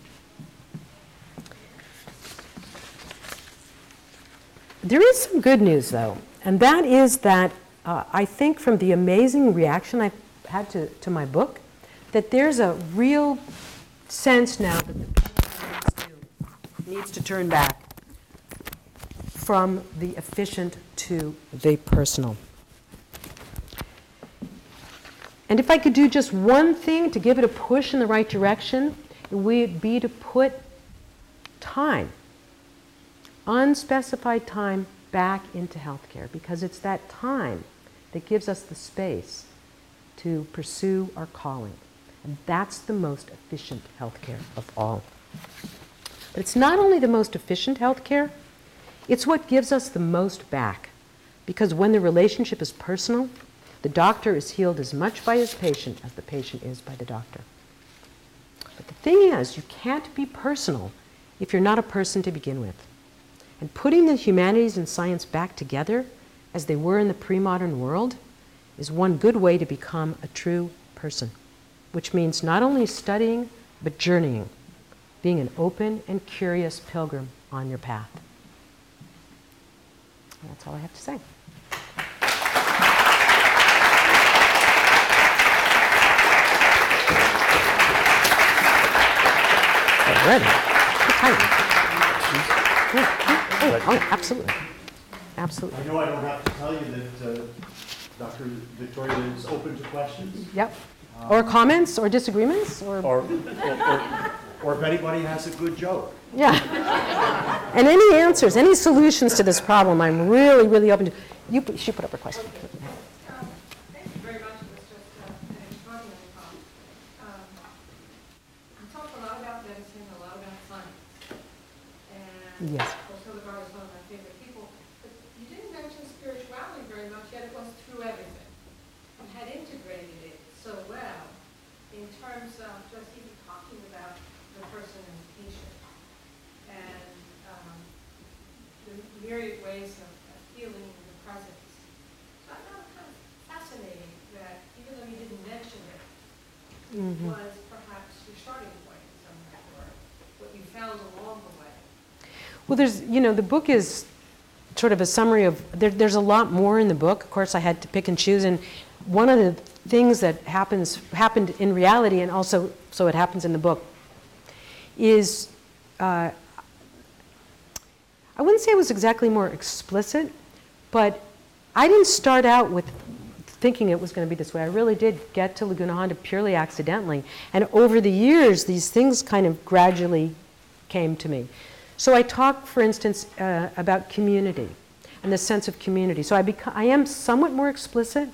There is some good news, though, and that is that uh, I think from the amazing reaction I've had to, to my book, that there's a real sense now that the PhD needs to turn back from the efficient to the personal. And if I could do just one thing to give it a push in the right direction, it would be to put time unspecified time back into healthcare because it's that time that gives us the space to pursue our calling. And that's the most efficient healthcare of all. But it's not only the most efficient healthcare, it's what gives us the most back. Because when the relationship is personal, the doctor is healed as much by his patient as the patient is by the doctor. But the thing is, you can't be personal if you're not a person to begin with. And putting the humanities and science back together, as they were in the pre modern world, is one good way to become a true person, which means not only studying, but journeying, being an open and curious pilgrim on your path. And that's all I have to say. Ready? Oh, oh, absolutely. Absolutely. I know I don't have to tell you that uh, Dr. Victoria is open to questions, Yep. Or comments or disagreements or, or, or, or if anybody has a good joke. yeah. And any answers, any solutions to this problem, I'm really, really open to. You, p- she put up her question. Thank you very much. It was just uh, an extraordinary talk. Um, You talked a lot about medicine, a lot about science. And Yes. of course, Hildegard is one of my favorite people. But you didn't mention spirituality very much, yet it was through everything. You had integrated it so well in terms of just even talking about the person and the patient. And um, the myriad ways of of healing in the presence. So I found it kind of fascinating that even though you didn't mention it, it was perhaps your starting point in some way, or what you found along the way. Well, there's, you know, the book is sort of a summary of, there, there's a lot more in the book. Of course, I had to pick and choose. And one of the things that happens, happened in reality, and also so it happens in the book, is uh, I wouldn't say it was exactly more explicit, but I didn't start out with thinking it was going to be this way. I really did get to Laguna Honda purely accidentally. And over the years, these things kind of gradually came to me. So I talk, for instance, uh, about community and the sense of community. So I, I am somewhat more explicit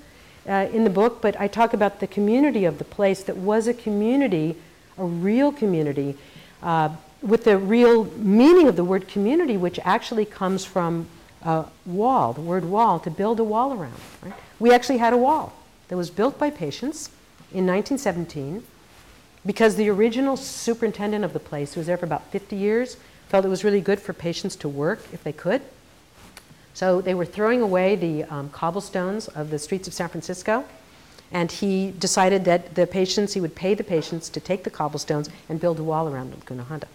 uh, in the book, but I talk about the community of the place that was a community, a real community, uh, with the real meaning of the word community, which actually comes from uh, wall, the word wall, to build a wall around. Right? We actually had a wall that was built by patients in 1917 because the original superintendent of the place, who was there for about 50 years, felt it was really good for patients to work if they could. So they were throwing away the um, cobblestones of the streets of San Francisco, and he decided that the patients, he would pay the patients to take the cobblestones and build a wall around Laguna Honda.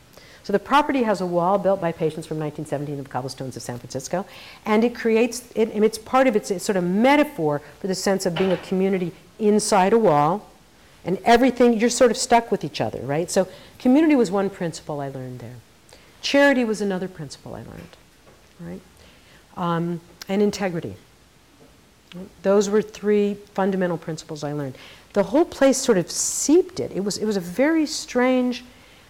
So the property has a wall built by patients from 1917 of cobblestones of San Francisco, and it creates, it, and it's part of its it's sort of metaphor for the sense of being a community inside a wall, and everything, you're sort of stuck with each other, right? So community was one principle I learned there. Charity was another principle I learned, right? Um, and integrity. Those were three fundamental principles I learned. The whole place sort of seeped it. It was, it was a very strange,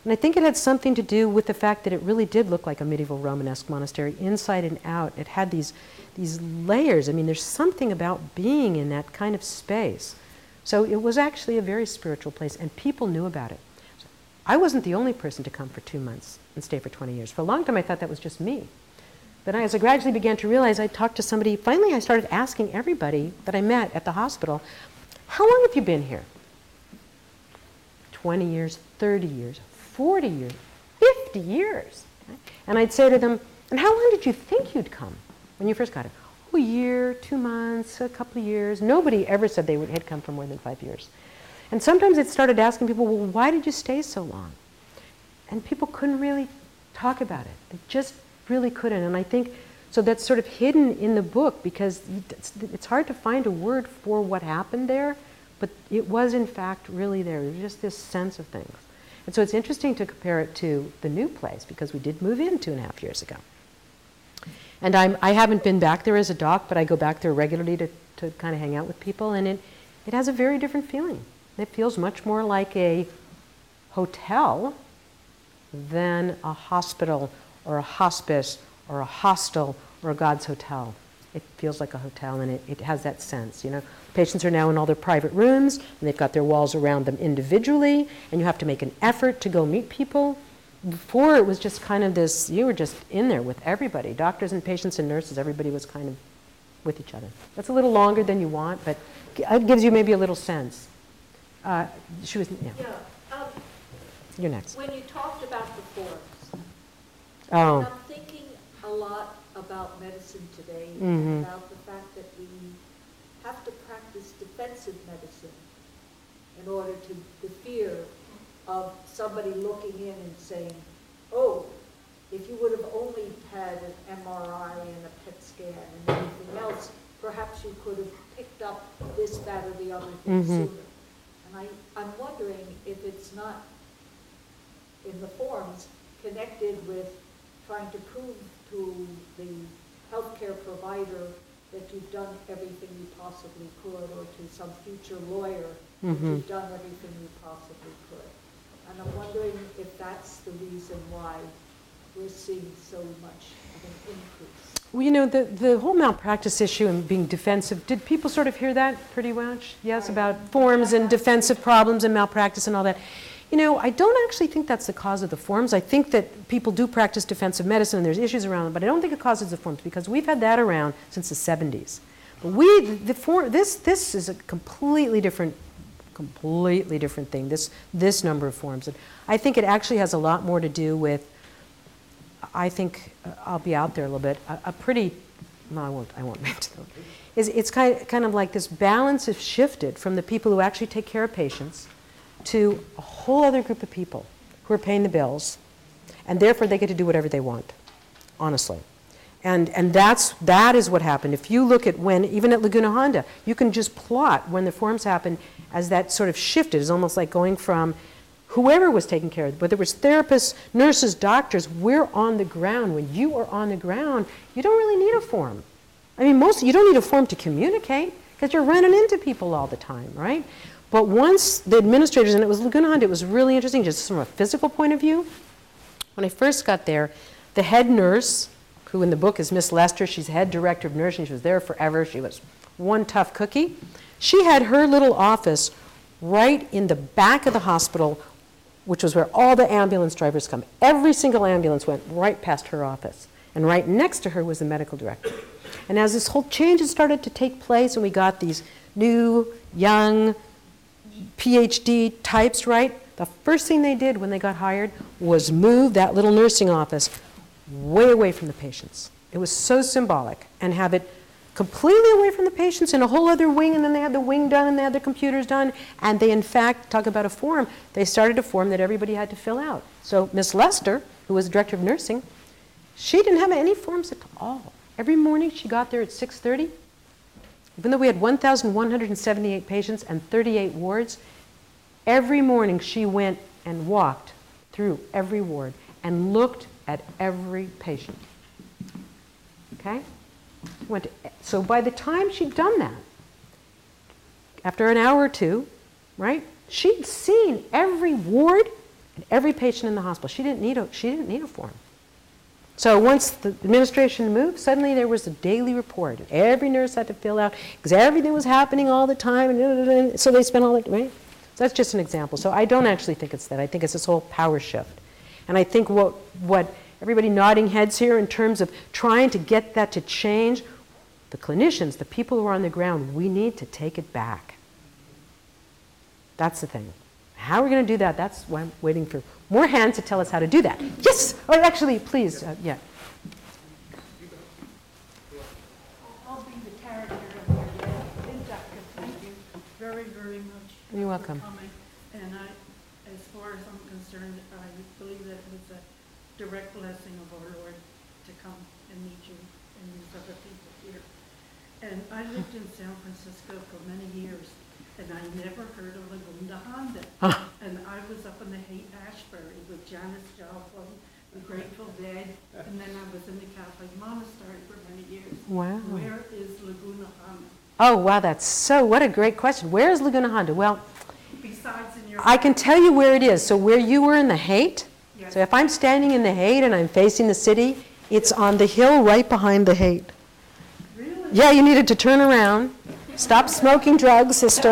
and I think it had something to do with the fact that it really did look like a medieval Romanesque monastery, inside and out. It had these, these layers. I mean, there's something about being in that kind of space. So it was actually a very spiritual place, and people knew about it. I wasn't the only person to come for two months and stay for 20 years. For a long time, I thought that was just me. But as I gradually began to realize, I talked to somebody. Finally, I started asking everybody that I met at the hospital, How long have you been here? 20 years, 30 years, 40 years, 50 years. And I'd say to them, And how long did you think you'd come when you first got it? Oh, a year, two months, a couple of years. Nobody ever said they would, had come for more than five years. And sometimes it started asking people, Well, why did you stay so long? And people couldn't really talk about it. They just really couldn't. And I think so that's sort of hidden in the book because it's, hard to find a word for what happened there, but it was in fact really there. Just this sense of things. And so it's interesting to compare it to the new place because we did move in two and a half years ago. And I'm, I haven't been back there as a doc, but I go back there regularly to, to kind of hang out with people, and it, it has a very different feeling. It feels much more like a hotel than a hospital or a hospice or a hostel or a God's hotel. It feels like a hotel and it, it has that sense, you know. Patients are now in all their private rooms and they've got their walls around them individually and you have to make an effort to go meet people. Before it was just kind of this, you were just in there with everybody, doctors and patients and nurses, everybody was kind of with each other. That's a little longer than you want, but it gives you maybe a little sense. Uh, she was, yeah. Yeah, um, You're next. when you talked about the forms, Oh. I'm thinking a lot about medicine today, Mhm. and about the fact that we have to practice defensive medicine in order to, the fear of somebody looking in and saying, oh, if you would have only had an MRI and a PET scan and everything else, perhaps you could have picked up this, that, or the other thing Mhm. sooner. And I, I'm wondering if it's not in the forms connected with trying to prove to the healthcare provider that you've done everything you possibly could, or to some future lawyer that Mhm. you've done everything you possibly could. And I'm wondering if that's the reason why we're seeing so much of an increase. Well, you know, the, the whole malpractice issue and being defensive, did people sort of hear that pretty much? Yes, about forms and defensive problems and malpractice and all that. You know, I don't actually think that's the cause of the forms. I think that people do practice defensive medicine and there's issues around them, but I don't think it causes the forms because we've had that around since the 70s. But we, the form, this, this is a completely different, completely different thing, this, this number of forms. And I think it actually has a lot more to do with I think uh, I'll be out there a little bit. A, a pretty, no, I won't. I won't mention them. Is it's kind kind of like this balance has shifted from the people who actually take care of patients to a whole other group of people who are paying the bills, and therefore they get to do whatever they want. Honestly. And, and that's, that is what happened. If you look at when, even at Laguna Honda, you can just plot when the forms happened as that sort of shifted. It's almost like going from whoever was taking care of whether it was therapists, nurses, doctors, we're on the ground. When you are on the ground, you don't really need a form. I mean, most you don't need a form to communicate because you're running into people all the time, right? But once the administrators, and it was Laguna Honda, it was really interesting just from a physical point of view. When I first got there, the head nurse, who in the book is Miss Lester, she's head director of nursing, she was there forever, she was one tough cookie. She had her little office right in the back of the hospital, which was where all the ambulance drivers come. Every single ambulance went right past her office. And right next to her was the medical director. And as this whole change had started to take place, and we got these new, young, PhD types, right? The first thing they did when they got hired was move that little nursing office way away from the patients. It was so symbolic, and have it completely away from the patients in a whole other wing, and then they had the wing done and they had the computers done, and they, in fact, talk about a form, they started a form that everybody had to fill out. So Miss Lester, who was director of nursing, she didn't have any forms at all. Every morning she got there at 6:30. Even though we had 1,178 patients and 38 wards, every morning she went and walked through every ward and looked at every patient. Okay? Went to, so by the time she'd done that, after an hour or two, right, she'd seen every ward and every patient in the hospital. She didn't need a, she didn't need a form. So once the administration moved, suddenly there was a daily report. and Every nurse had to fill out because everything was happening all the time. And so they spent all that, right? So that's just an example. So I don't actually think it's that. I think it's this whole power shift. And I think what, what everybody nodding heads here in terms of trying to get that to change, the clinicians, the people who are on the ground, we need to take it back. That's the thing. How are we going to do that? That's why I'm waiting for more hands to tell us how to do that. Yes! Oh, actually, please, uh, yeah. I'll be the character of your inductor. Thank you very, very much. You're welcome. coming. And I, as far as I'm concerned, I believe that it was a direct blessing of our Lord to come and meet you and these other people here. And I lived in San Francisco for many years, and I never heard of Laguna Honda. And I was up in the Haight-Ashbury with Janis Joplin, the Grateful Dead, and then I was in the Catholic monastery for many years. Wow. Where is Laguna Honda? Oh, wow, that's so, what a great question. Where is Laguna Honda? Well, Besides in your. I can tell you where it is. So where you were in the Haight, Yes. so if I'm standing in the Haight and I'm facing the city, it's on the hill right behind the Haight. Really? Yeah, you needed to turn around. Stop smoking drugs, sister.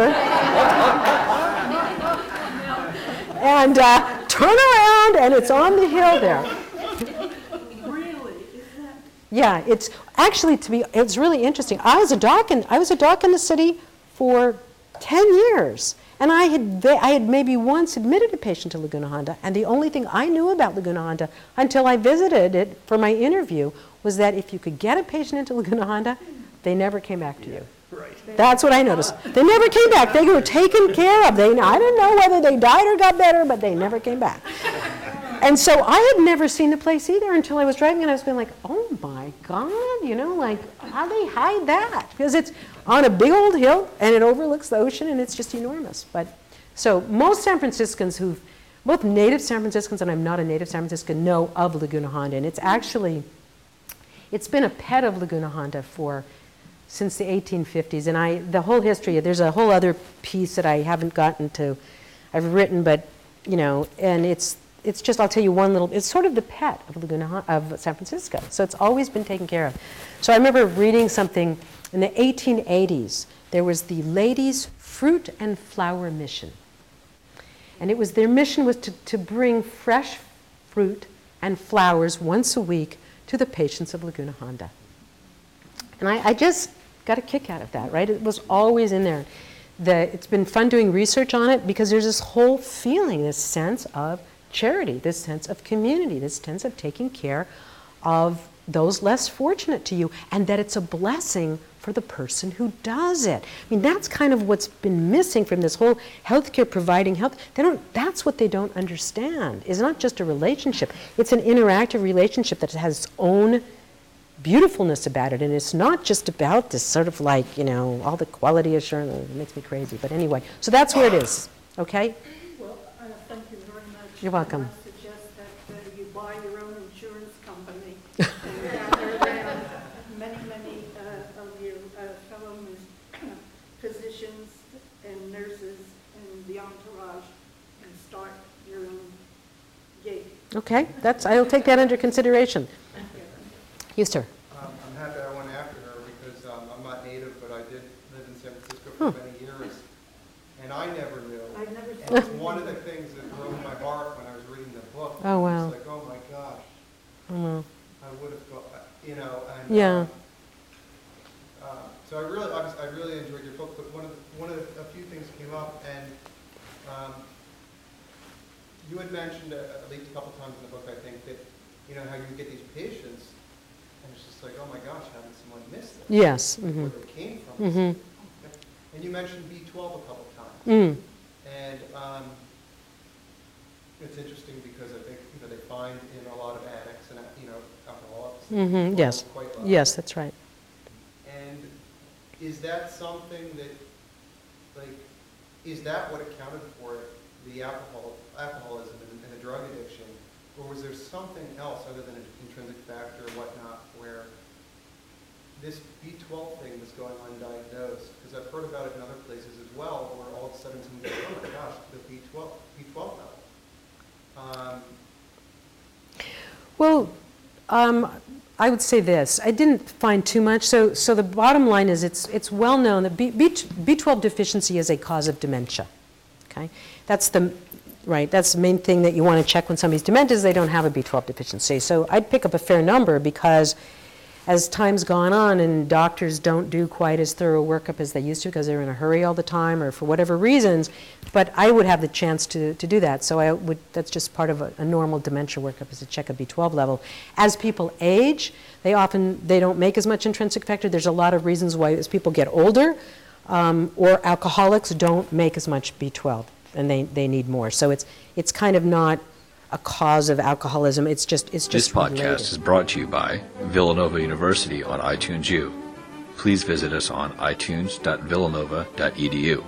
and uh, turn around, and it's on the hill there. Really? Is that? Yeah, it's actually to be. It's really interesting. I was a doc in I was a doc in the city for ten years, and I had I had maybe once admitted a patient to Laguna Honda, and the only thing I knew about Laguna Honda until I visited it for my interview was that if you could get a patient into Laguna Honda, they never came back to you. That's what I noticed. They never came back. They were taken care of. They, I don't know whether they died or got better, but they never came back. And so I had never seen the place either until I was driving and I was being like, oh my God, you know, like, how they hide that? Because it's on a big old hill and it overlooks the ocean and it's just enormous. But so most San Franciscans who've, both native San Franciscans and I'm not a native San Franciscan, know of Laguna Honda. And it's actually, it's been a pet of Laguna Honda for since the 1850s. And I, the whole history, there's a whole other piece that I haven't gotten to, I've written, but, you know, and it's, it's just, I'll tell you one little, it's sort of the pet of Laguna, of San Francisco. So it's always been taken care of. So I remember reading something in the 1880s. There was the Ladies' Fruit and Flower Mission. And it was their mission was to, to bring fresh fruit and flowers once a week to the patients of Laguna Honda. And I, I just got a kick out of that, right? It was always in there. The, it's been fun doing research on it because there's this whole feeling, this sense of charity, this sense of community, this sense of taking care of those less fortunate to you, and that it's a blessing for the person who does it. I mean, that's kind of what's been missing from this whole healthcare providing health. They don't, that's what they don't understand. It's not just a relationship, it's an interactive relationship that has its own beautifulness about it. And it's not just about this sort of like, you know, all the quality assurance. It makes me crazy. But anyway, so that's where it is. Okay? Well, uh, thank you very much. You're welcome. I suggest that uh, you buy your own insurance company and gather around many, many uh, of your uh, fellow physicians and nurses and the entourage can start your own gig. Okay, that's, I'll take that under consideration. You, sir. Um, I'm happy I went after her because um, I'm not native, but I did live in San Francisco for many years. And I never knew. I've never And it's one of the things that broke my heart when I was reading the book. Oh, wow. It's like, oh my gosh, Mm, I would have, got- you know, and. Yeah. um, uh, So I really, I was- I really enjoyed your book, but one of, the- one of, the- a few things came up and um, you had mentioned uh, at least a couple times in the book, I think, that, you know, how you get these patients and it's just like, oh my gosh, how did someone miss this? Yes. Where mhm, they came from. mhm, And you mentioned B12 a couple of times. mm, And um, it's interesting because I think, you know, they find in a lot of addicts and, you know, alcoholics. mhm, yes. Quite low. Yes, that's right. And is that something that, like, is that what accounted for the alcohol, alcoholism and and the drug addiction? Or was there something else other than an intrinsic factor or whatnot where this B12 thing was going undiagnosed? Because I've heard about it in other places as well, where all of a sudden someone goes, oh my gosh, the B12, B12 level. Um, Well, um, I would say this. I didn't find too much. So, so the bottom line is it's, it's well known that B, B, B12 deficiency is a cause of dementia. Okay? That's the, right, that's the main thing that you want to check when somebody's demented is they don't have a B12 deficiency. So I'd pick up a fair number because as time's gone on and doctors don't do quite as thorough workup as they used to because they're in a hurry all the time or for whatever reasons, but I would have the chance to, to do that. So I would, that's just part of a, a normal dementia workup is to check a B12 level. As people age, they often, they don't make as much intrinsic factor. There's a lot of reasons why as people get older, um, or alcoholics don't make as much B12 and they, they need more. So it's, it's kind of not a cause of alcoholism. It's just, it's This podcast related. is brought to you by Villanova University on iTunes U. Please visit us on itunes.villanova.edu.